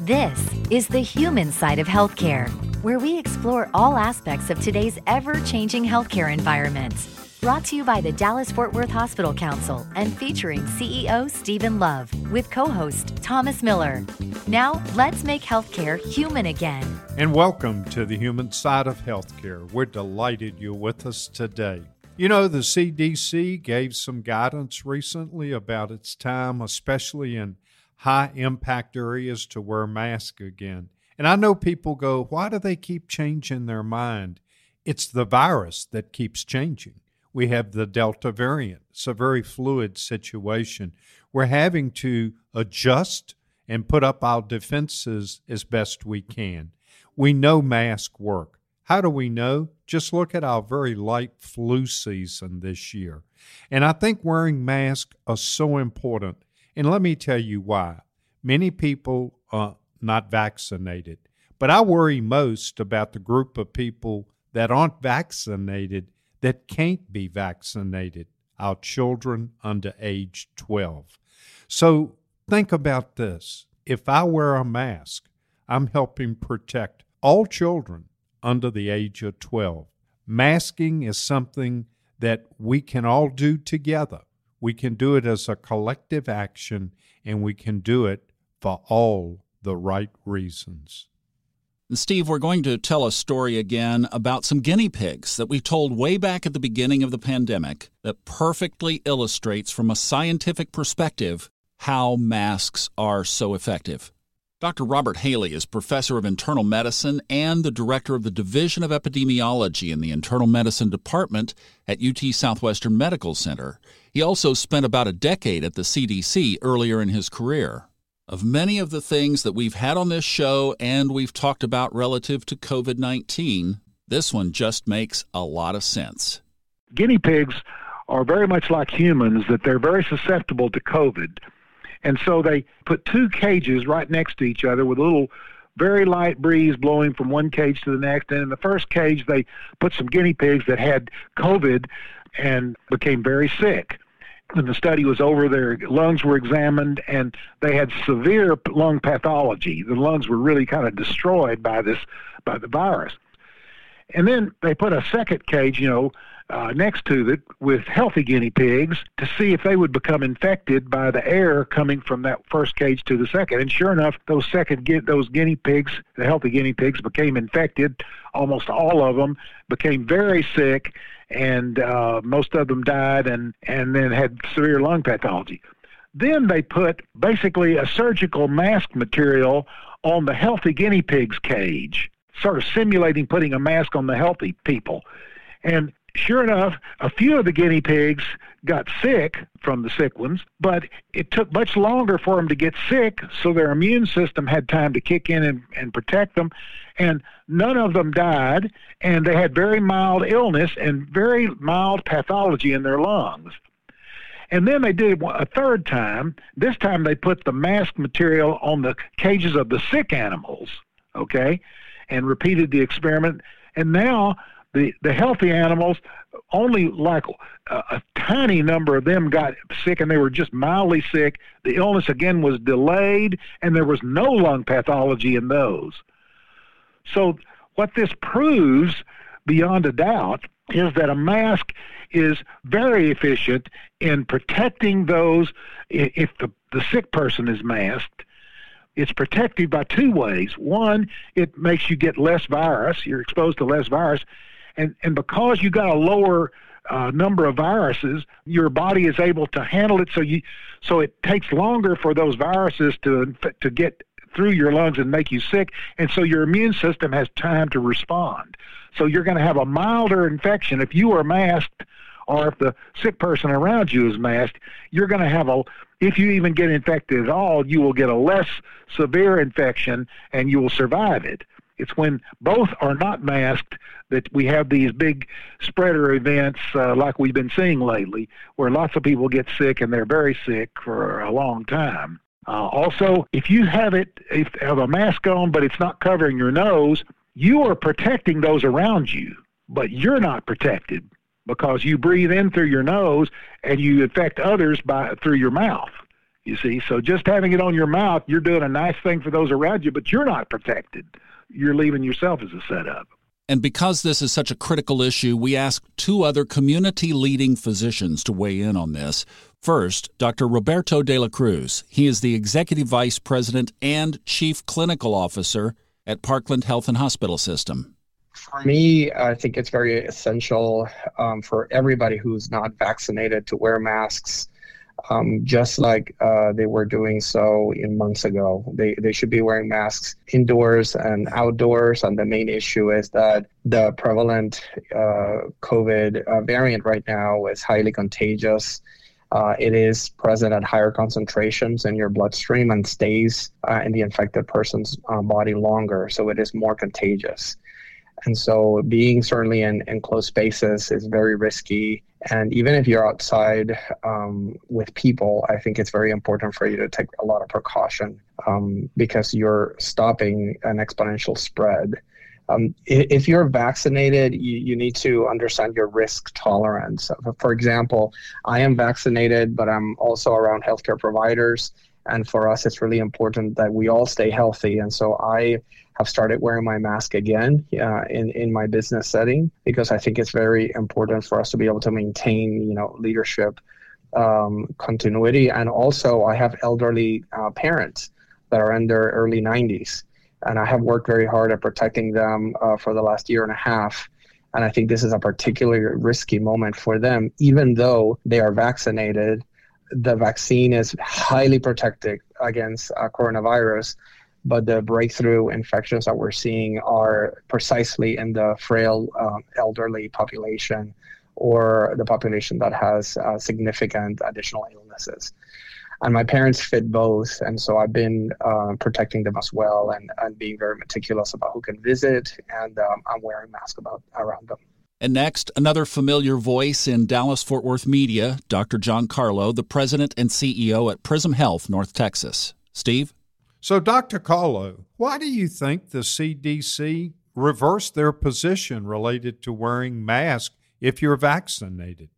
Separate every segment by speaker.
Speaker 1: This is the human side of healthcare, where we explore all aspects of today's ever changing healthcare environment. Brought to you by the Dallas Fort Worth Hospital Council and featuring CEO Stephen Love with co host Thomas Miller. Now, let's make healthcare human again.
Speaker 2: And welcome to the human side of healthcare. We're delighted you're with us today. You know, the CDC gave some guidance recently about its time, especially in high impact areas, to wear masks again. And I know people go, why do they keep changing their mind? It's the virus that keeps changing we have the Delta variant. It's a very fluid situation. We're having to adjust and put up our defenses as best we can. We know masks work. How do we know? Just look at our very light flu season this year. And I think wearing masks are so important. And let me tell you why. Many people are not vaccinated, but I worry most about the group of people that aren't vaccinated that can't be vaccinated, our children under age 12. So think about this. If I wear a mask, I'm helping protect all children under the age of 12. Masking is something that we can all do together. We can do it as a collective action, and we can do it for all the right reasons.
Speaker 3: Steve, we're going to tell a story again about some guinea pigs that we told way back at the beginning of the pandemic that perfectly illustrates from a scientific perspective how masks are so effective. Dr. Robert Haley is professor of internal medicine and the director of the Division of Epidemiology in the Internal Medicine Department at UT Southwestern Medical Center. He also spent about a decade at the CDC earlier in his career of many of the things that we've had on this show and we've talked about relative to COVID 19, this one just makes a lot of sense.
Speaker 4: Guinea pigs are very much like humans, that they're very susceptible to COVID. And so they put two cages right next to each other with a little very light breeze blowing from one cage to the next. And in the first cage, they put some guinea pigs that had COVID and became very sick when the study was over, their lungs were examined and they had severe lung pathology. The lungs were really kind of destroyed by this, by the virus. And then they put a second cage, you know, uh, next to it with healthy guinea pigs to see if they would become infected by the air coming from that first cage to the second. And sure enough, those second those guinea pigs, the healthy guinea pigs, became infected. Almost all of them became very sick and uh, most of them died and, and then had severe lung pathology. Then they put basically a surgical mask material on the healthy guinea pig's cage, sort of simulating putting a mask on the healthy people. And sure enough, a few of the guinea pigs got sick from the sick ones, but it took much longer for them to get sick, so their immune system had time to kick in and, and protect them. And none of them died, and they had very mild illness and very mild pathology in their lungs. And then they did a third time. This time they put the mask material on the cages of the sick animals, okay, and repeated the experiment. And now the the healthy animals only like a, a, tiny number of them got sick and they were just mildly sick the illness again was delayed and there was no lung pathology in those so what this proves beyond a doubt is that a mask is very efficient in protecting those if the, the sick person is masked it's protective by two ways. One, it makes you get less virus. You're exposed to less virus and and because you got a lower uh, number of viruses, your body is able to handle it. So you, so it takes longer for those viruses to to get through your lungs and make you sick, and so your immune system has time to respond. So you're going to have a milder infection if you are masked, or if the sick person around you is masked. You're going to have a if you even get infected at all, you will get a less severe infection and you will survive it. It's when both are not masked that we have these big spreader events uh, like we've been seeing lately, where lots of people get sick and they're very sick for a long time. Uh, also, if you have it, if have a mask on but it's not covering your nose, you are protecting those around you, but you're not protected because you breathe in through your nose and you infect others by through your mouth. You see, so just having it on your mouth, you're doing a nice thing for those around you, but you're not protected. You're leaving yourself as a setup.
Speaker 3: And because this is such a critical issue, we asked two other community leading physicians to weigh in on this. First, Dr. Roberto de la Cruz. He is the Executive Vice President and Chief Clinical Officer at Parkland Health and Hospital System.
Speaker 5: For me, I think it's very essential um, for everybody who's not vaccinated to wear masks um, just like uh, they were doing so in months ago. They, they should be wearing masks indoors and outdoors. And the main issue is that the prevalent uh, COVID uh, variant right now is highly contagious. Uh, it is present at higher concentrations in your bloodstream and stays uh, in the infected person's uh, body longer, so it is more contagious. And so, being certainly in, close spaces is very risky. And even if you're outside um, with people, I think it's very important for you to take a lot of precaution um, because you're stopping an exponential spread. Um, if you're vaccinated, you, you need to understand your risk tolerance. For example, I am vaccinated, but I'm also around healthcare providers. And for us, it's really important that we all stay healthy. And so I have started wearing my mask again uh, in in my business setting because I think it's very important for us to be able to maintain you know leadership um, continuity. And also, I have elderly uh, parents that are in their early 90s, and I have worked very hard at protecting them uh, for the last year and a half. And I think this is a particularly risky moment for them, even though they are vaccinated. The vaccine is highly protective against uh, coronavirus but the breakthrough infections that we're seeing are precisely in the frail um, elderly population or the population that has uh, significant additional illnesses. And my parents fit both, and so I've been uh, protecting them as well and, and being very meticulous about who can visit, and um, I'm wearing masks about around them.
Speaker 3: And next, another familiar voice in Dallas Fort Worth media, Dr. John Carlo, the president and CEO at Prism Health, North Texas. Steve?
Speaker 2: So, Dr. Carlo, why do you think the CDC reversed their position related to wearing masks if you're vaccinated?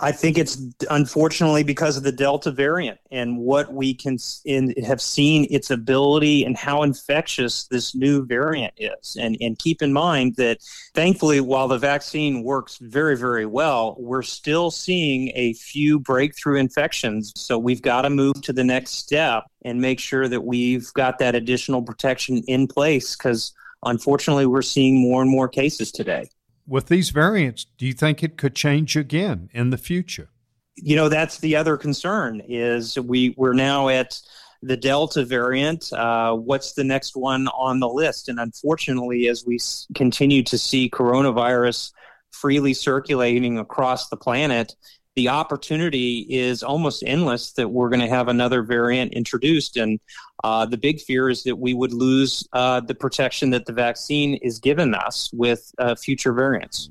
Speaker 6: I think it's unfortunately because of the Delta variant and what we can in, have seen its ability and how infectious this new variant is. And, and keep in mind that thankfully, while the vaccine works very, very well, we're still seeing a few breakthrough infections. So we've got to move to the next step and make sure that we've got that additional protection in place because unfortunately, we're seeing more and more cases today
Speaker 2: with these variants, do you think it could change again in the future?
Speaker 6: You know, that's the other concern is we we're now at the Delta variant. Uh, what's the next one on the list? And unfortunately, as we s- continue to see coronavirus freely circulating across the planet, the opportunity is almost endless that we're going to have another variant introduced. And uh, the big fear is that we would lose uh, the protection that the vaccine is giving us with uh, future variants.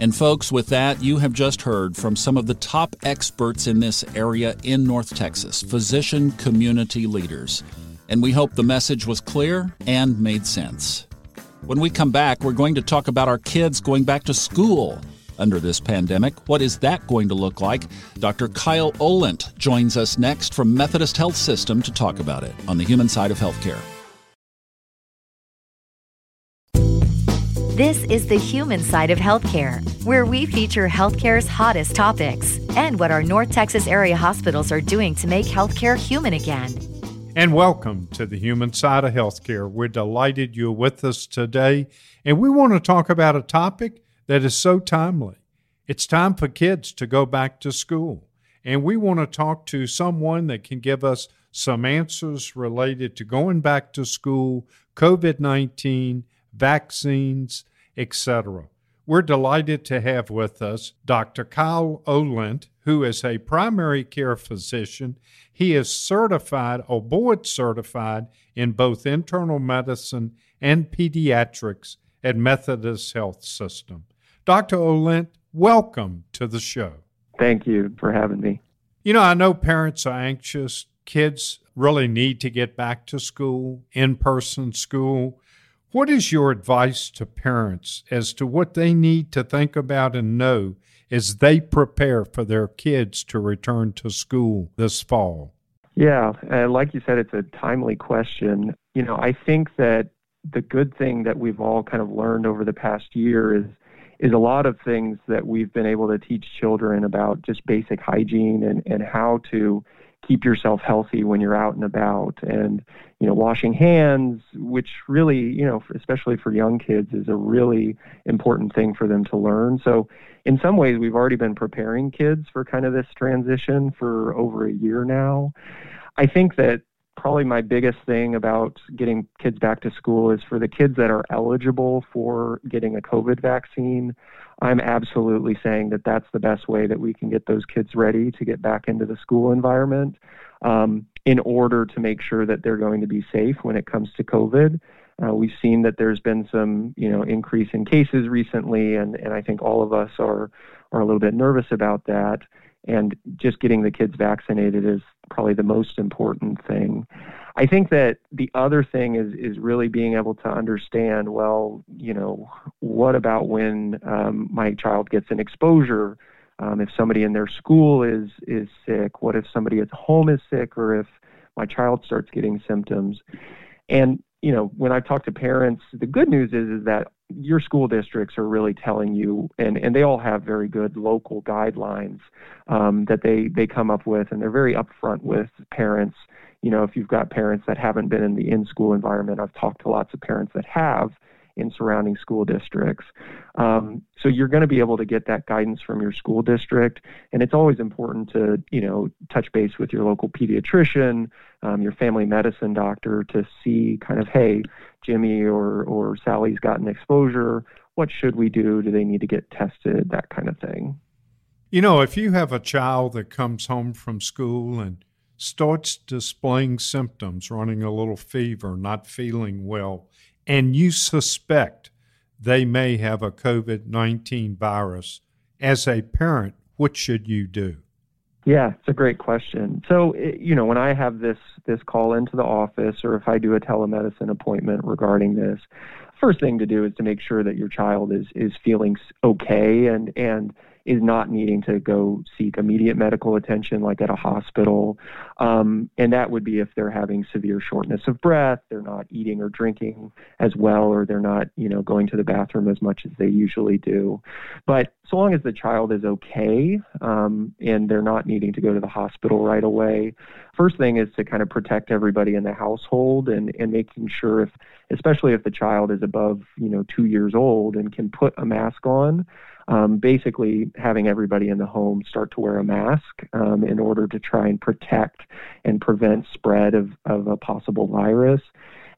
Speaker 3: And, folks, with that, you have just heard from some of the top experts in this area in North Texas, physician community leaders. And we hope the message was clear and made sense. When we come back, we're going to talk about our kids going back to school under this pandemic. What is that going to look like? Dr. Kyle Oholendt joins us next from Methodist Health System to talk about it on the human side of healthcare.
Speaker 1: This is the human side of healthcare, where we feature healthcare's hottest topics and what our North Texas area hospitals are doing to make healthcare human again.
Speaker 2: And welcome to the human side of healthcare. We're delighted you're with us today, and we want to talk about a topic that is so timely. It's time for kids to go back to school. And we want to talk to someone that can give us some answers related to going back to school, COVID 19, vaccines, etc. We're delighted to have with us Dr. Kyle Oholendt, who is a primary care physician. He is certified or board certified in both internal medicine and pediatrics at Methodist Health System. Dr. Oholendt, welcome to the show.
Speaker 7: Thank you for having me.
Speaker 2: You know, I know parents are anxious. Kids really need to get back to school, in person school. What is your advice to parents as to what they need to think about and know as they prepare for their kids to return to school this fall?
Speaker 7: Yeah, uh, like you said, it's a timely question. You know, I think that the good thing that we've all kind of learned over the past year is is a lot of things that we've been able to teach children about just basic hygiene and, and how to keep yourself healthy when you're out and about. And you know washing hands which really you know especially for young kids is a really important thing for them to learn. So in some ways we've already been preparing kids for kind of this transition for over a year now. I think that probably my biggest thing about getting kids back to school is for the kids that are eligible for getting a COVID vaccine. I'm absolutely saying that that's the best way that we can get those kids ready to get back into the school environment um, in order to make sure that they're going to be safe when it comes to COVID. Uh, we've seen that there's been some, you know, increase in cases recently, and, and I think all of us are are a little bit nervous about that and just getting the kids vaccinated is probably the most important thing. I think that the other thing is is really being able to understand. Well, you know, what about when um, my child gets an exposure? Um, if somebody in their school is is sick, what if somebody at home is sick, or if my child starts getting symptoms? And you know, when I talk to parents, the good news is is that your school districts are really telling you, and, and they all have very good local guidelines um, that they, they come up with, and they're very upfront with parents. You know, if you've got parents that haven't been in the in school environment, I've talked to lots of parents that have, in surrounding school districts. Um, so you're going to be able to get that guidance from your school district, and it's always important to you know touch base with your local pediatrician, um, your family medicine doctor to see kind of hey, Jimmy or or Sally's gotten exposure. What should we do? Do they need to get tested? That kind of thing.
Speaker 2: You know, if you have a child that comes home from school and starts displaying symptoms, running a little fever, not feeling well, and you suspect they may have a COVID 19 virus, as a parent, what should you do?
Speaker 7: Yeah, it's a great question. So, you know, when I have this this call into the office or if I do a telemedicine appointment regarding this, first thing to do is to make sure that your child is is feeling okay and and is not needing to go seek immediate medical attention like at a hospital. Um, and that would be if they're having severe shortness of breath, they're not eating or drinking as well, or they're not, you know, going to the bathroom as much as they usually do. But so long as the child is okay um, and they're not needing to go to the hospital right away, first thing is to kind of protect everybody in the household and, and making sure if, especially if the child is above, you know, two years old and can put a mask on, um, basically having everybody in the home start to wear a mask um, in order to try and protect and prevent spread of, of a possible virus.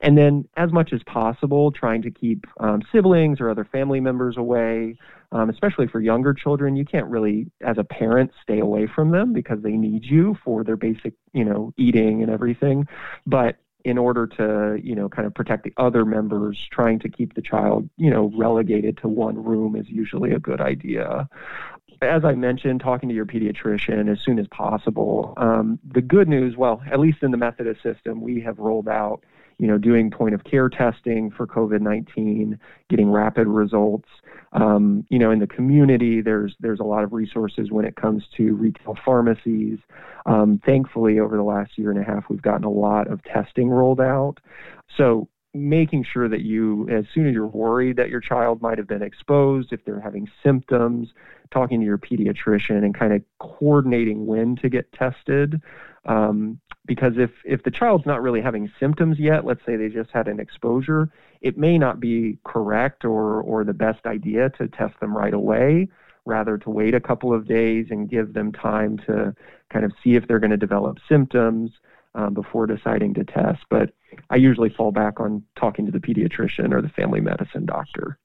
Speaker 7: And then, as much as possible, trying to keep um, siblings or other family members away, um, especially for younger children. You can't really, as a parent, stay away from them because they need you for their basic, you know, eating and everything. But in order to, you know, kind of protect the other members, trying to keep the child, you know, relegated to one room is usually a good idea. As I mentioned, talking to your pediatrician as soon as possible. Um, the good news, well, at least in the Methodist system, we have rolled out you know, doing point of care testing for COVID 19, getting rapid results. Um, you know, in the community, there's there's a lot of resources when it comes to retail pharmacies. Um, thankfully, over the last year and a half, we've gotten a lot of testing rolled out. So making sure that you, as soon as you're worried that your child might have been exposed, if they're having symptoms, talking to your pediatrician and kind of coordinating when to get tested. Um, because if if the child's not really having symptoms yet, let's say they just had an exposure, it may not be correct or or the best idea to test them right away. Rather, to wait a couple of days and give them time to kind of see if they're going to develop symptoms um, before deciding to test. But I usually fall back on talking to the pediatrician or the family medicine doctor.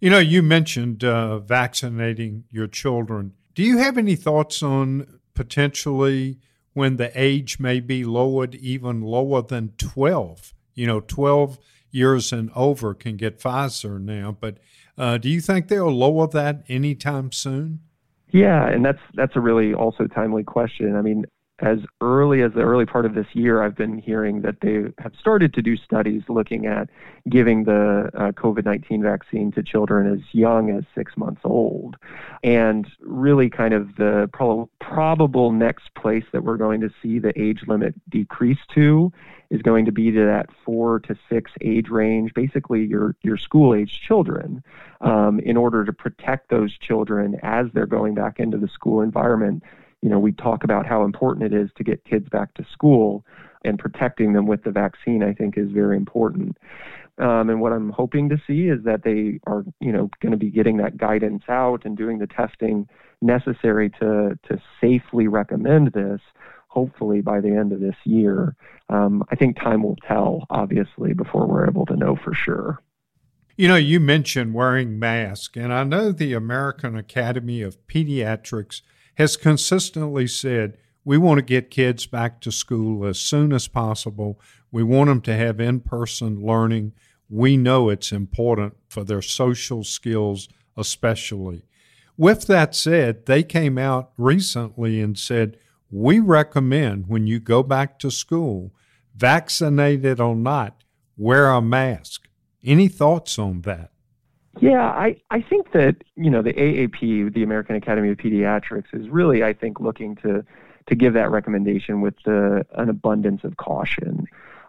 Speaker 2: You know, you mentioned uh, vaccinating your children. Do you have any thoughts on potentially when the age may be lowered even lower than 12. You know, 12 years and over can get Pfizer now, but uh, do you think they'll lower that anytime soon?
Speaker 7: Yeah, and that's that's a really also timely question. I mean, as early as the early part of this year, I've been hearing that they have started to do studies looking at giving the uh, COVID 19 vaccine to children as young as six months old. And really, kind of the pro- probable next place that we're going to see the age limit decrease to is going to be to that four to six age range, basically your, your school age children, um, in order to protect those children as they're going back into the school environment you know, we talk about how important it is to get kids back to school and protecting them with the vaccine, I think, is very important. Um, and what I'm hoping to see is that they are, you know, going to be getting that guidance out and doing the testing necessary to to safely recommend this. Hopefully by the end of this year. Um, I think time will tell, obviously, before we're able to know for sure.
Speaker 2: You know, you mentioned wearing masks, and I know the American Academy of Pediatrics has consistently said we want to get kids back to school as soon as possible. We want them to have in person learning. We know it's important for their social skills, especially. With that said, they came out recently and said, We recommend when you go back to school, vaccinated or not, wear a mask. Any thoughts on that?
Speaker 7: Yeah, I, I think that, you know, the AAP, the American Academy of Pediatrics, is really, I think, looking to, to give that recommendation with the, an abundance of caution.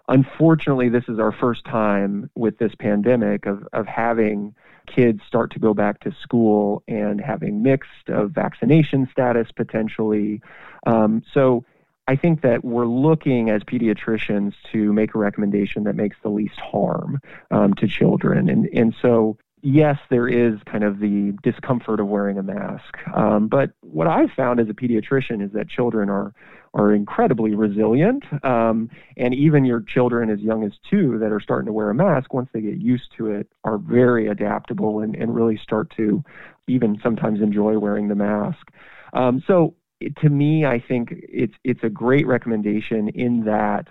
Speaker 7: Unfortunately, this is our first time with this pandemic of, of having kids start to go back to school and having mixed of vaccination status potentially. Um, so I think that we're looking as pediatricians to make a recommendation that makes the least harm um, to children. And, and so yes, there is kind of the discomfort of wearing a mask. Um, but what I've found as a pediatrician is that children are are incredibly resilient, um, and even your children as young as two that are starting to wear a mask, once they get used to it, are very adaptable and, and really start to even sometimes enjoy wearing the mask. Um, so to me, I think it's it's a great recommendation in that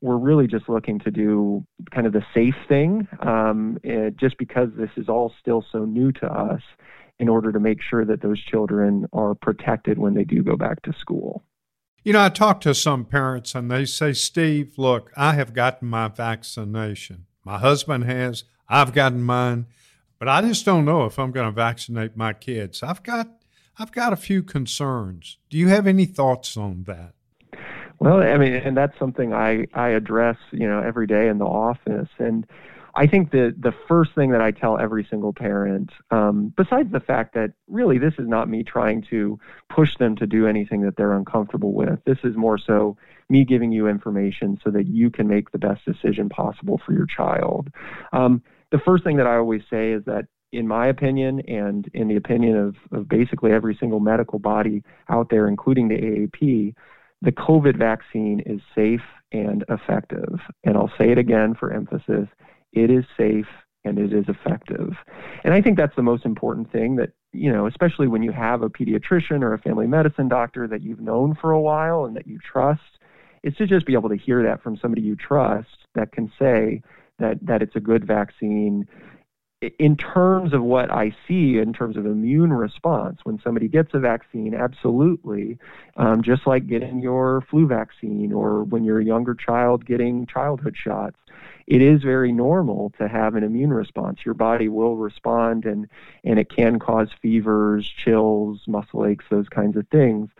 Speaker 7: we're really just looking to do kind of the safe thing, um, eh, just because this is all still so new to us, in order to make sure that those children are protected when they do go back to school.
Speaker 2: You know, I talk to some parents and they say, Steve, look, I have gotten my vaccination. My husband has, I've gotten mine, but I just don't know if I'm going to vaccinate my kids. I've got I've got a few concerns. Do you have any thoughts on that?
Speaker 7: Well, I mean, and that's something I I address, you know, every day in the office, and I think that the first thing that I tell every single parent, um, besides the fact that really this is not me trying to push them to do anything that they're uncomfortable with. This is more so me giving you information so that you can make the best decision possible for your child. Um, the first thing that I always say is that in my opinion and in the opinion of, of basically every single medical body out there, including the AAP, the COVID vaccine is safe and effective. And I'll say it again for emphasis it is safe and it is effective. And I think that's the most important thing that, you know, especially when you have a pediatrician or a family medicine doctor that you've known for a while and that you trust, is to just be able to hear that from somebody you trust that can say that, that it's a good vaccine in terms of what I see in terms of immune response, when somebody gets a vaccine, absolutely, um, just like getting your flu vaccine or when you're a younger child getting childhood shots, it is very normal to have an immune response. Your body will respond, and and it can cause fevers, chills, muscle aches, those kinds of things.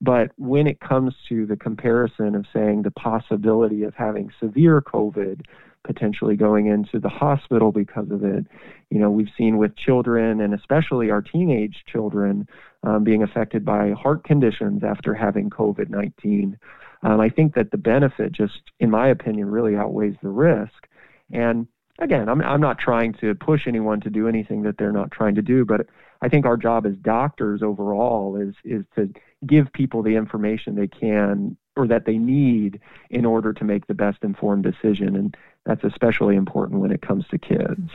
Speaker 7: But when it comes to the comparison of saying the possibility of having severe COVID potentially going into the hospital because of it. You know, we've seen with children and especially our teenage children um, being affected by heart conditions after having COVID 19. Um, I think that the benefit, just in my opinion, really outweighs the risk. And again, I'm, I'm not trying to push anyone to do anything that they're not trying to do, but I think our job as doctors overall is is to give people the information they can or that they need in order to make the best informed decision. And that's especially important when it comes to kids.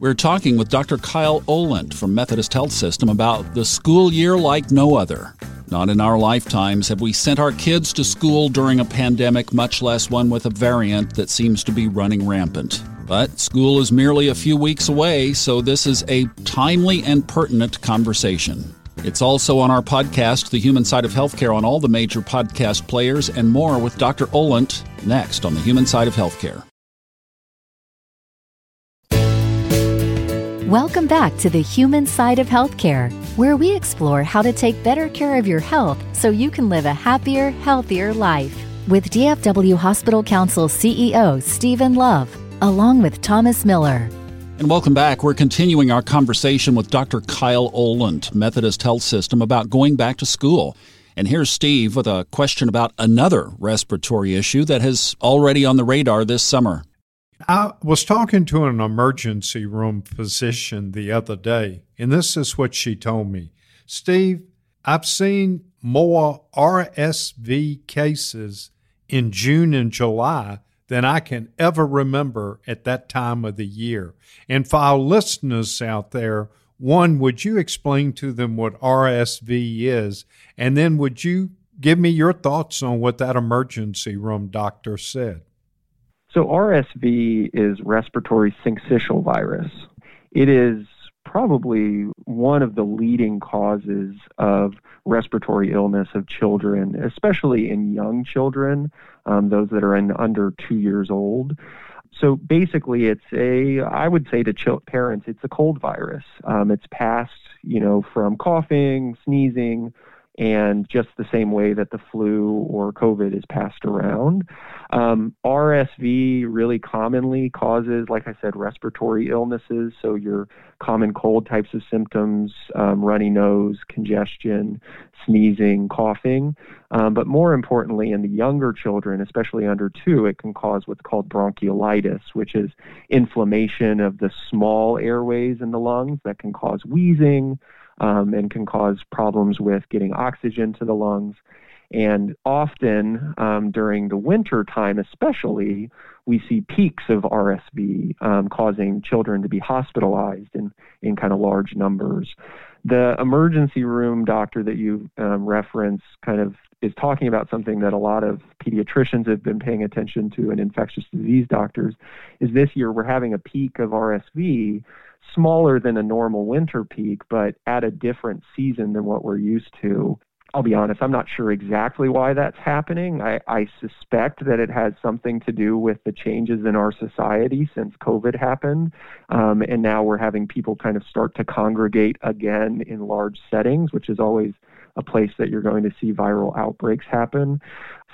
Speaker 3: We're talking with Dr. Kyle Oholendt from Methodist Health System about the school year like no other. Not in our lifetimes have we sent our kids to school during a pandemic, much less one with a variant that seems to be running rampant. But school is merely a few weeks away, so this is a timely and pertinent conversation. It's also on our podcast, The Human Side of Healthcare, on all the major podcast players, and more with Dr. Oholendt next on The Human Side of Healthcare.
Speaker 1: Welcome back to The Human Side of Healthcare, where we explore how to take better care of your health so you can live a happier, healthier life. With DFW Hospital Council CEO Stephen Love, along with Thomas Miller.
Speaker 3: And welcome back. We're continuing our conversation with Dr. Kyle Oholendt, Methodist Health System, about going back to school. And here's Steve with a question about another respiratory issue that has already on the radar this summer.
Speaker 2: I was talking to an emergency room physician the other day, and this is what she told me Steve, I've seen more RSV cases in June and July than I can ever remember at that time of the year. And for our listeners out there, one, would you explain to them what RSV is? And then would you give me your thoughts on what that emergency room doctor said?
Speaker 7: So, RSV is respiratory syncytial virus. It is probably one of the leading causes of respiratory illness of children, especially in young children, um, those that are in under two years old. So basically, it's a, I would say to ch- parents, it's a cold virus. Um, it's passed, you know, from coughing, sneezing, and just the same way that the flu or COVID is passed around. Um, RSV really commonly causes, like I said, respiratory illnesses. So your common cold types of symptoms, um, runny nose, congestion, sneezing, coughing. Um, but more importantly, in the younger children, especially under two, it can cause what's called bronchiolitis, which is inflammation of the small airways in the lungs that can cause wheezing um, and can cause problems with getting oxygen to the lungs. And often um, during the winter time, especially, we see peaks of RSV um, causing children to be hospitalized in, in kind of large numbers. The emergency room doctor that you um, reference kind of is talking about something that a lot of pediatricians have been paying attention to and infectious disease doctors is this year we're having a peak of RSV smaller than a normal winter peak, but at a different season than what we're used to. I'll be honest, I'm not sure exactly why that's happening. I, I, suspect that it has something to do with the changes in our society since COVID happened. Um, and now we're having people kind of start to congregate again in large settings, which is always a place that you're going to see viral outbreaks happen.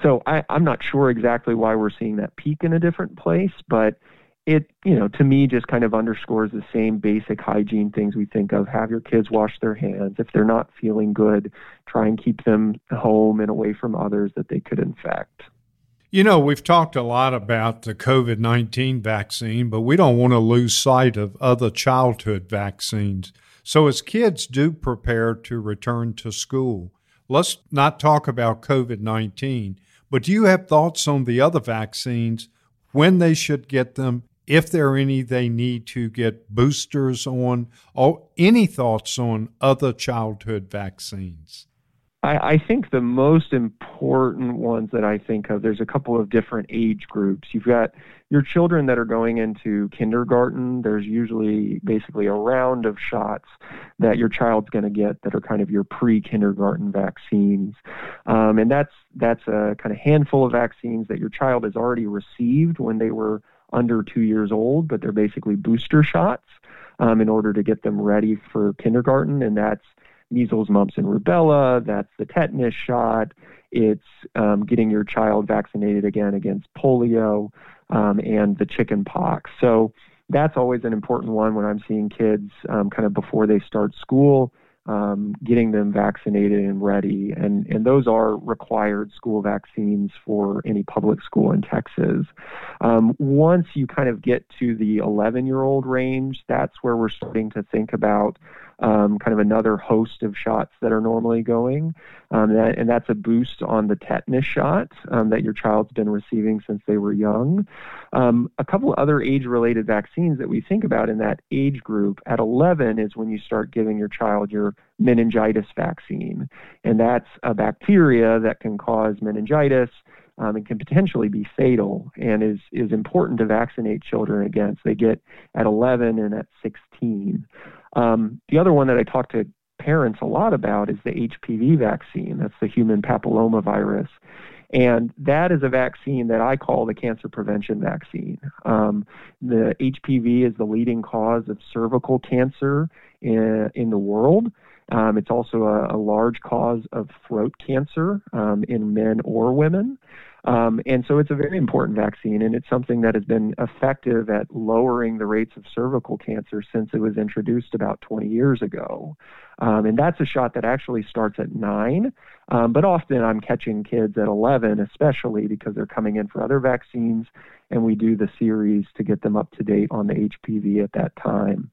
Speaker 7: So I, I'm not sure exactly why we're seeing that peak in a different place, but it, you know, to me just kind of underscores the same basic hygiene things we think of. Have your kids wash their hands. If they're not feeling good, try and keep them home and away from others that they could infect.
Speaker 2: You know, we've talked a lot about the COVID 19 vaccine, but we don't want to lose sight of other childhood vaccines. So, as kids do prepare to return to school, let's not talk about COVID 19, but do you have thoughts on the other vaccines, when they should get them, if there are any they need to get boosters on, or any thoughts on other childhood vaccines?
Speaker 7: I, I, think the most important ones that I think of, there's a couple of different age groups. You've got your children that are going into kindergarten. There's usually basically a round of shots that your child's going to get that are kind of your pre-kindergarten vaccines, um, and that's that's a kind of handful of vaccines that your child has already received when they were under two years old, but they're basically booster shots um, in order to get them ready for kindergarten. And that's measles, mumps, and rubella. That's the tetanus shot. It's um, getting your child vaccinated again against polio um, and the chicken pox. So that's always an important one when I'm seeing kids um, kind of before they start school um, getting them vaccinated and ready. And, and those are required school vaccines for any public school in Texas. Um, once you kind of get to the 11 year old range, that's where we're starting to think about um, kind of another host of shots that are normally going. Um, that, and that's a boost on the tetanus shot um, that your child's been receiving since they were young. Um, a couple other age related vaccines that we think about in that age group at 11 is when you start giving your child your meningitis vaccine. And that's a bacteria that can cause meningitis. Um, and can potentially be fatal and is, is important to vaccinate children against. They get at 11 and at 16. Um, the other one that I talk to parents a lot about is the HPV vaccine. That's the human papillomavirus. And that is a vaccine that I call the cancer prevention vaccine. Um, the HPV is the leading cause of cervical cancer in, in the world. Um, it's also a, a, large cause of throat cancer um, in men or women. Um, and so it's a very important vaccine, and it's something that has been effective at lowering the rates of cervical cancer since it was introduced about 20 years ago. Um, and that's a shot that actually starts at nine, um, but often I'm catching kids at 11, especially because they're coming in for other vaccines, and we do the series to get them up to date on the HPV at that time.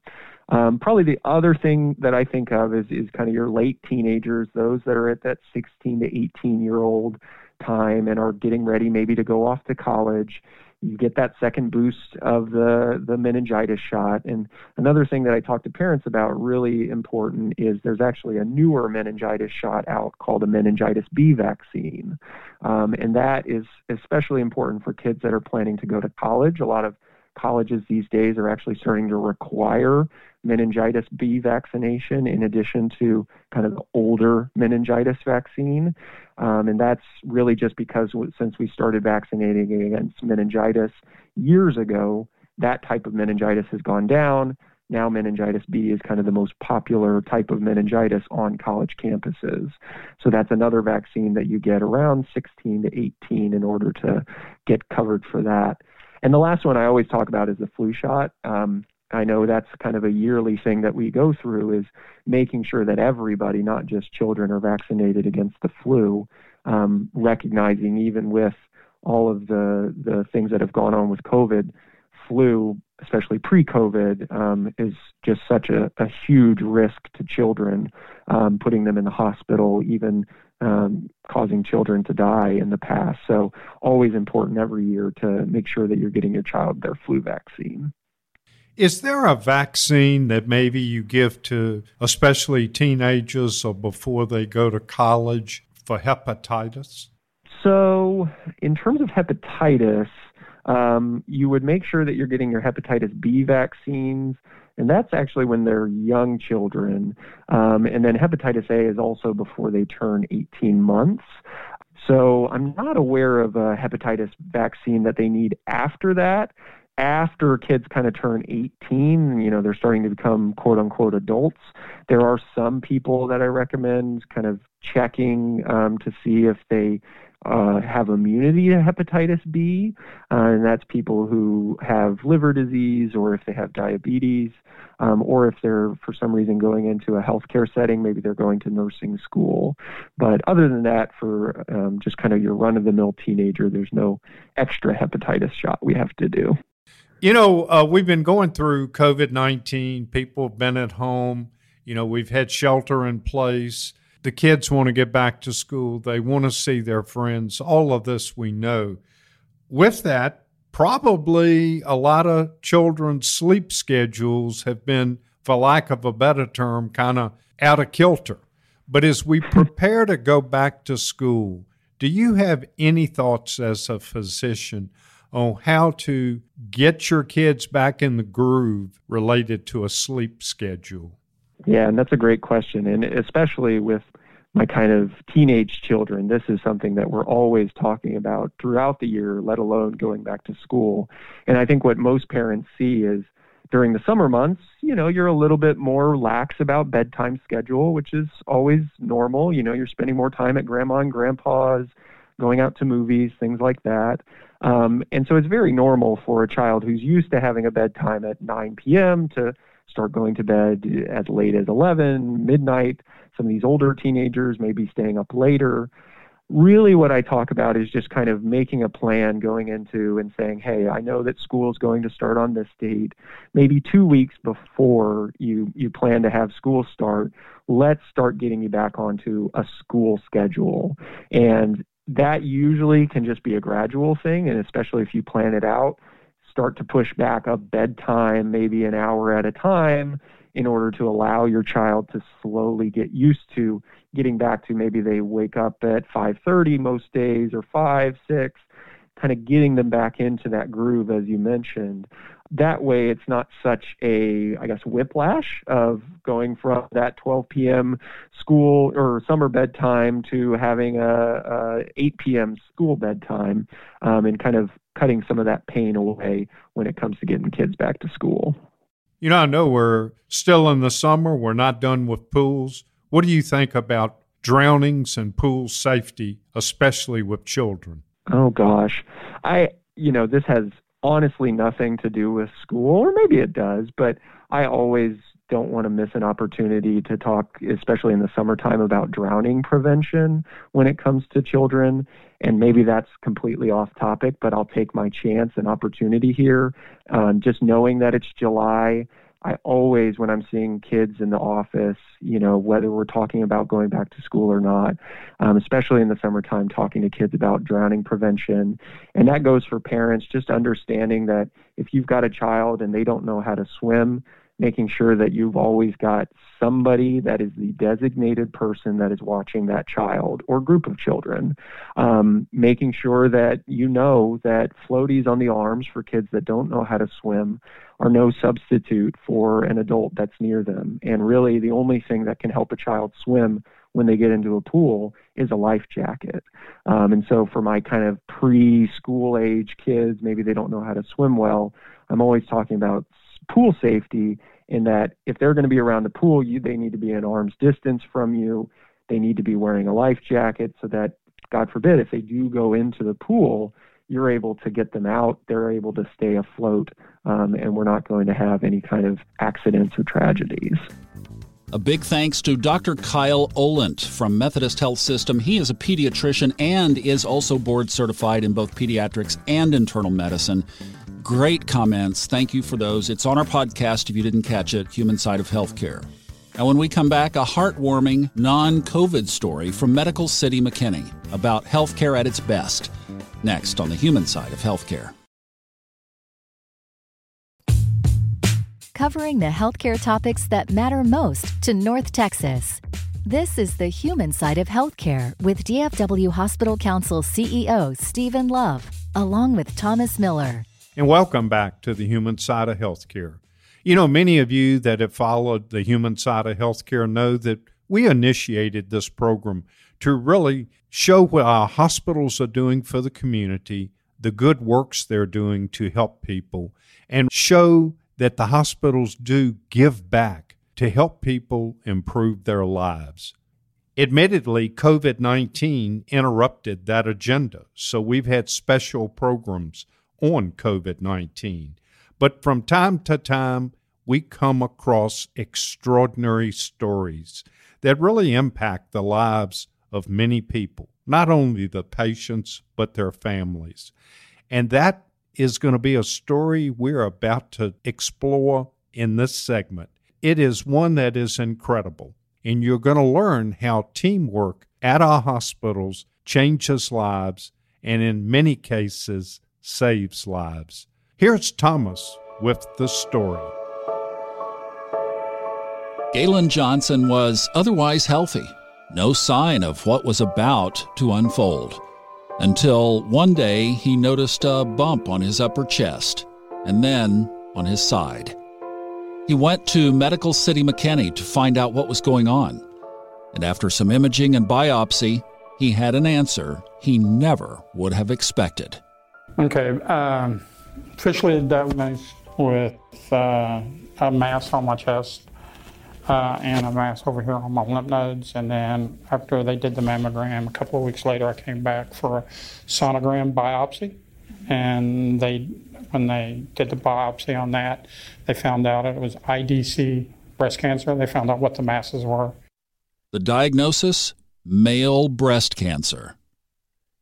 Speaker 7: Um, probably the other thing that I think of is, is kind of your late teenagers, those that are at that 16 to 18 year old time and are getting ready maybe to go off to college you get that second boost of the the meningitis shot. And another thing that i talk to parents about really important is there's actually a newer meningitis shot out called a meningitis b vaccine. Um, and that is especially important for kids that are planning to go to college. A lot of colleges these days are actually starting to require meningitis B vaccination in addition to kind of the older meningitis vaccine. Um, and that's really just because since we started vaccinating against meningitis years ago, that type of meningitis has gone down. Now, meningitis B is kind of the most popular type of meningitis on college campuses. So, that's another vaccine that you get around 16 to 18 in order to get covered for that. And the last one I always talk about is the flu shot. Um, I know that's kind of a yearly thing that we go through is making sure that everybody, not just children, are vaccinated against the flu, um, recognizing even with all of the, the things that have gone on with COVID, flu, especially pre-COVID, um, is just such a, a, huge risk to children, um, putting them in the hospital, even um, causing children to die in the past. So always important every year to make sure that you're getting your child their flu vaccine.
Speaker 2: Is there a vaccine that maybe you give to especially teenagers or before they go to college for hepatitis?
Speaker 7: So, in terms of hepatitis, um, you would make sure that you're getting your hepatitis B vaccines, and that's actually when they're young children. Um, and then hepatitis A is also before they turn 18 months. So I'm not aware of a hepatitis vaccine that they need after that after kids kind of turn 18, you know, they're starting to become quote unquote adults. There are some people that I recommend kind of checking um, to see if they uh, have immunity to hepatitis B, uh, and that's people who have liver disease or if they have diabetes, um, or if they're for some reason going into a healthcare setting, maybe they're going to nursing school. But other than that, for um, just kind of your run of the mill teenager, there's no extra hepatitis shot we have to do.
Speaker 2: You know, uh, we've been going through COVID 19. People have been at home. You know, we've had shelter in place. The kids want to get back to school. They want to see their friends. All of this we know. With that, probably a lot of children's sleep schedules have been, for lack of a better term, kind of out of kilter. But as we prepare to go back to school, do you have any thoughts as a physician on how to get your kids back in the groove related to a sleep schedule?
Speaker 7: Yeah, and that's a great question. And especially with my kind of teenage children, this is something that we're always talking about throughout the year, let alone going back to school. And I think what most parents see is during the summer months, you know, you're a little bit more lax about bedtime schedule, which is always normal. You know, you're spending more time at grandma and grandpa's, going out to movies, things like that. Um, and so it's very normal for a child who's used to having a bedtime at 9 p.m. to start going to bed as late as 11, midnight. Some of these older teenagers may be staying up later. Really, what I talk about is just kind of making a plan going into and saying, hey, I know that school is going to start on this date. Maybe two weeks before you, you plan to have school start, let's start getting you back onto a school schedule. And that usually can just be a gradual thing, and especially if you plan it out, start to push back a bedtime maybe an hour at a time in order to allow your child to slowly get used to getting back to maybe they wake up at 5:30 most days or 5 6 kind of getting them back into that groove, as you mentioned. That way, it's not such a, I guess, whiplash of going from that 12 p.m. school or summer bedtime to having a, a 8 p.m. school bedtime, um, and kind of cutting some of that pain away when it comes to getting kids back to school.
Speaker 2: You know, I know we're still in the summer. We're not done with pools. What do you think about drownings and pool safety, especially with children?
Speaker 7: Oh gosh. I you know, this has honestly nothing to do with school, or maybe it does, but I always don't want to miss an opportunity to talk, especially in the summertime, about drowning prevention when it comes to children. And maybe that's completely off topic, but I'll take my chance and opportunity here. Um, just knowing that it's July I always, when I'm seeing kids in the office, you know, whether we're talking about going back to school or not, um, especially in the summertime, talking to kids about drowning prevention. And that goes for parents, just understanding that if you've got a child and they don't know how to swim, making sure that you've always got somebody that is the designated person that is watching that child or group of children. Um, making sure that you know that floaties on the arms for kids that don't know how to swim are no substitute for an adult that's near them. And really, the only thing that can help a child swim when they get into a pool is a life jacket. Um, and so, for my kind of preschool age kids, maybe they don't know how to swim well, I'm always talking about pool safety in that if they're going to be around the pool, you, they need to be an arm's distance from you. They need to be wearing a life jacket so that, God forbid, if they do go into the pool, you're able to get them out. They're able to stay afloat, um, and we're not going to have any kind of accidents or tragedies.
Speaker 3: A big thanks to Dr. Kyle Oholendt from Methodist Health System. He is a pediatrician and is also board certified in both pediatrics and internal medicine. Great comments. Thank you for those. It's on our podcast if you didn't catch it Human Side of Healthcare. And when we come back, a heartwarming non COVID story from Medical City McKinney about healthcare at its best. Next on the human side of healthcare.
Speaker 1: Covering the healthcare topics that matter most to North Texas. This is the human side of healthcare with DFW Hospital Council CEO Stephen Love, along with Thomas Miller
Speaker 2: and welcome back to the human side of healthcare. You know, many of you that have followed the human side of healthcare know that we initiated this program to really show what our hospitals are doing for the community, the good works they're doing to help people, and show that the hospitals do give back to help people improve their lives. Admittedly, COVID 19 interrupted that agenda, so we've had special programs on COVID 19. But from time to time, we come across extraordinary stories that really impact the lives of many people, not only the patients, but their families. And that is going to be a story we're about to explore in this segment. It is one that is incredible, and you're going to learn how teamwork at our hospitals changes lives and, in many cases, saves lives. Here's Thomas with the story.
Speaker 3: Galen Johnson was otherwise healthy, no sign of what was about to unfold. Until one day he noticed a bump on his upper chest and then on his side. He went to Medical City McKinney to find out what was going on. And after some imaging and biopsy, he had an answer he never would have expected.
Speaker 8: Okay, um, officially diagnosed with uh, a mass on my chest uh, and a mass over here on my lymph nodes. And then after they did the mammogram, a couple of weeks later, I came back for a sonogram biopsy. And they, when they did the biopsy on that, they found out it was IDC breast cancer. They found out what the masses were.
Speaker 3: The diagnosis male breast cancer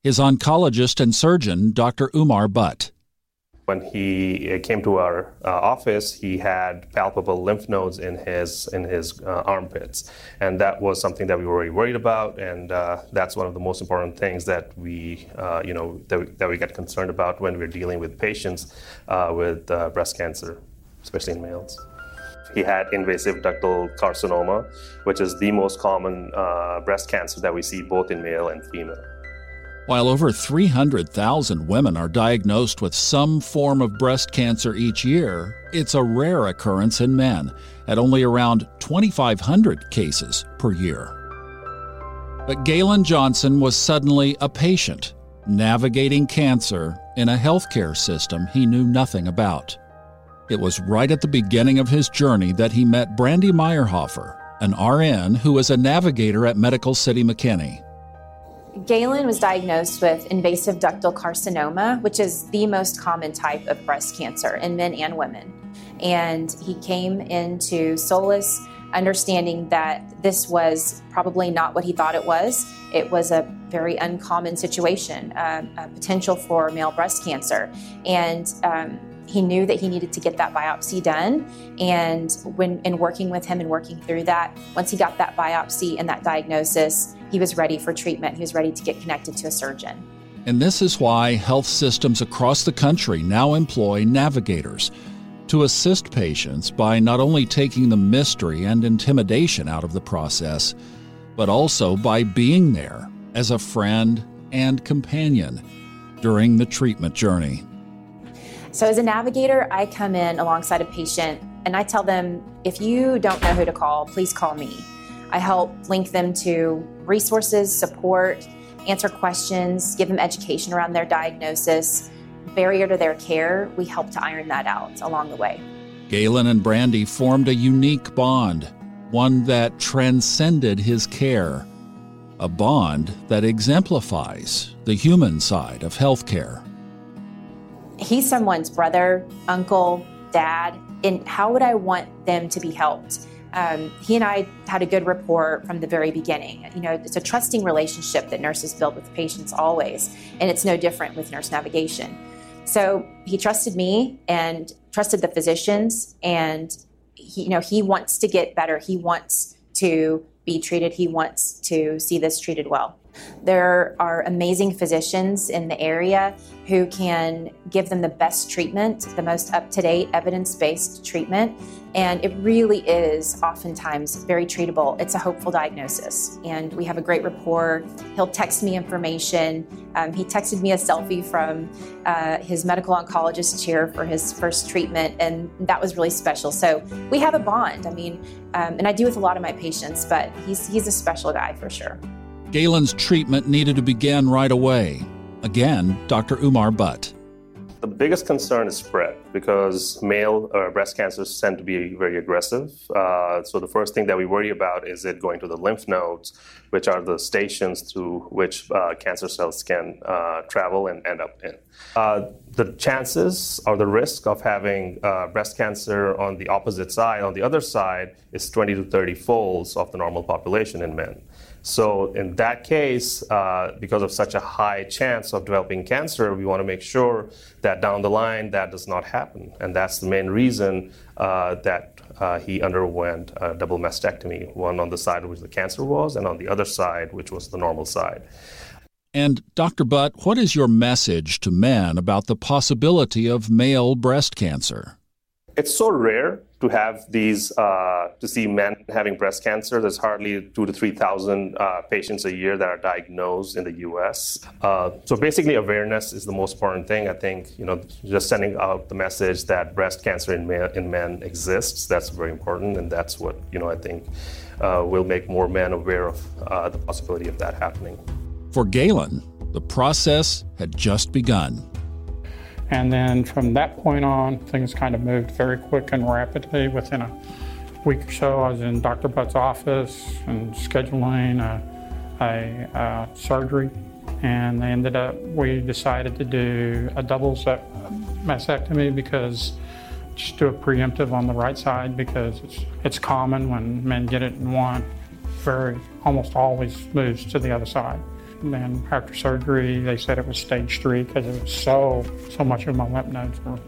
Speaker 3: his oncologist and surgeon, Dr. Umar Butt.
Speaker 9: When he uh, came to our uh, office, he had palpable lymph nodes in his in his uh, armpits, and that was something that we were very worried about. And uh, that's one of the most important things that we, uh, you know, that we, that we get concerned about when we're dealing with patients uh, with breast cancer, especially in males. He had invasive ductal carcinoma, which is the most common breast cancer that we see both in male and female.
Speaker 3: While over 300,000 women are diagnosed with some form of breast cancer each year, it's a rare occurrence in men, at only around 2,500 cases per year. But Galen Johnson was suddenly a patient, navigating cancer in a healthcare system he knew nothing about. It was right at the beginning of his journey that he met Brandy Meyerhofer, an RN who was a navigator at Medical City McKinney.
Speaker 10: Galen was diagnosed with invasive ductal carcinoma, which is the most common type of breast cancer in men and women. And he came into Solis understanding that this was probably not what he thought it was. It was a very uncommon situation, uh, a potential for male breast cancer. And um, he knew that he needed to get that biopsy done. And when in working with him and working through that, once he got that biopsy and that diagnosis, he was ready for treatment. He was ready to get connected to a surgeon.
Speaker 3: And this is why health systems across the country now employ navigators to assist patients by not only taking the mystery and intimidation out of the process, but also by being there as a friend and companion during the treatment journey.
Speaker 10: So, as a navigator, I come in alongside a patient and I tell them if you don't know who to call, please call me. I help link them to resources, support, answer questions, give them education around their diagnosis, barrier to their care. We help to iron that out along the way.
Speaker 3: Galen and Brandy formed a unique bond, one that transcended his care, a bond that exemplifies the human side of healthcare
Speaker 10: he's someone's brother, uncle, dad, and how would I want them to be helped? Um, he and I had a good rapport from the very beginning. You know, it's a trusting relationship that nurses build with patients always, and it's no different with nurse navigation. So he trusted me and trusted the physicians, and he, you know, he wants to get better. He wants to be treated. He wants to see this treated well. There are amazing physicians in the area who can give them the best treatment, the most up to date, evidence based treatment. And it really is oftentimes very treatable. It's a hopeful diagnosis. And we have a great rapport. He'll text me information. Um, he texted me a selfie from uh, his medical oncologist chair for his first treatment. And that was really special. So we have a bond. I mean, um, and I do with a lot of my patients, but he's, he's a special guy for sure.
Speaker 3: Galen's treatment needed to begin right away. Again, Dr. Umar Butt.
Speaker 9: The biggest concern is spread because male uh, breast cancers tend to be very aggressive. Uh, so the first thing that we worry about is it going to the lymph nodes, which are the stations through which uh, cancer cells can uh, travel and end up in. Uh, the chances or the risk of having uh, breast cancer on the opposite side, on the other side, is 20 to 30 folds of the normal population in men. So in that case, uh, because of such a high chance of developing cancer, we want to make sure that down the line that does not happen, and that's the main reason uh, that uh, he underwent a double mastectomy, one on the side which the cancer was, and on the other side, which was the normal side.
Speaker 3: And Dr. Butt, what is your message to men about the possibility of male breast cancer?
Speaker 9: It's so rare to have these uh, to see men having breast cancer. There's hardly two to three thousand uh, patients a year that are diagnosed in the U.S. Uh, so basically, awareness is the most important thing. I think you know just sending out the message that breast cancer in men, in men exists. That's very important, and that's what you know I think uh, will make more men aware of uh, the possibility of that happening.
Speaker 3: For Galen, the process had just begun.
Speaker 8: And then from that point on, things kind of moved very quick and rapidly. Within a week or so, I was in Dr. Butt's office and scheduling a, a, a surgery. And they ended up, we decided to do a double mastectomy because just do a preemptive on the right side because it's, it's common when men get it in one, very almost always moves to the other side. And then after surgery, they said it was stage three because it was so, so much of my lymph nodes were.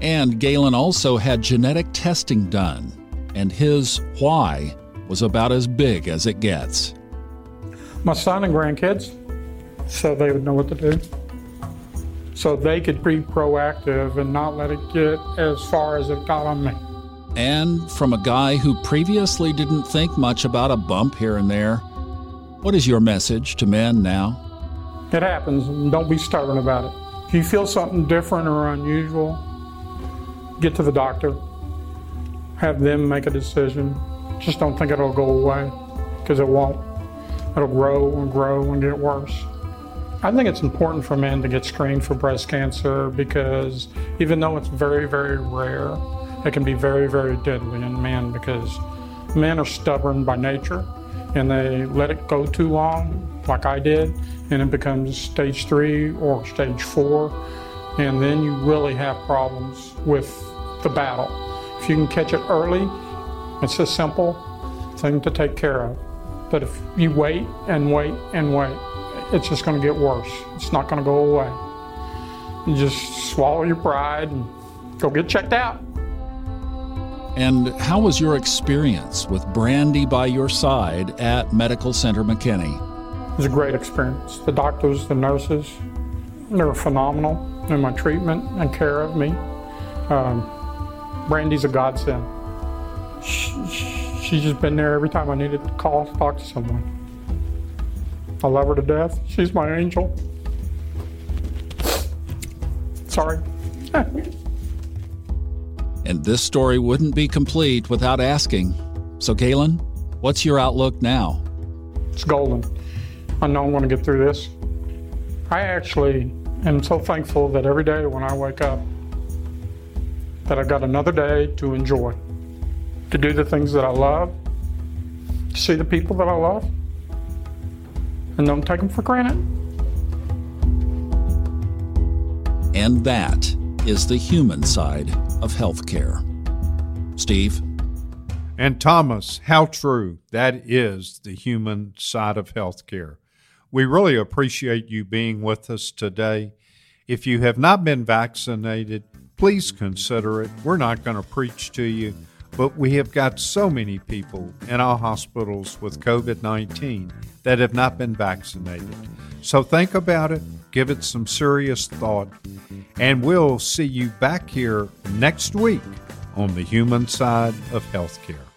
Speaker 3: And Galen also had genetic testing done, and his why was about as big as it gets.
Speaker 8: My son and grandkids, so they would know what to do. So they could be proactive and not let it get as far as it got on me.
Speaker 3: And from a guy who previously didn't think much about a bump here and there, what is your message to men now?
Speaker 8: It happens, don't be stubborn about it. If you feel something different or unusual, get to the doctor. Have them make a decision. Just don't think it'll go away, because it won't. It'll grow and grow and get worse. I think it's important for men to get screened for breast cancer because even though it's very, very rare, it can be very, very deadly in men because men are stubborn by nature and they let it go too long, like I did, and it becomes stage three or stage four, and then you really have problems with the battle. If you can catch it early, it's a simple thing to take care of. But if you wait and wait and wait, it's just going to get worse. It's not going to go away. You just swallow your pride and go get checked out.
Speaker 3: And how was your experience with Brandy by your side at Medical Center McKinney?
Speaker 8: It was a great experience. The doctors, the nurses, they were phenomenal in my treatment and care of me. Um, Brandy's a godsend. She, she's just been there every time I needed to call to talk to someone. I love her to death. She's my angel. Sorry.
Speaker 3: and this story wouldn't be complete without asking. So, Galen, what's your outlook now?
Speaker 8: It's golden. I know I'm going to get through this. I actually am so thankful that every day when I wake up, that I've got another day to enjoy, to do the things that I love, to see the people that I love, and don't take them for granted.
Speaker 3: And that is the human side of healthcare. Steve?
Speaker 2: And Thomas, how true. That is the human side of healthcare. We really appreciate you being with us today. If you have not been vaccinated, please consider it. We're not going to preach to you. But we have got so many people in our hospitals with COVID 19 that have not been vaccinated. So think about it, give it some serious thought, and we'll see you back here next week on the human side of healthcare.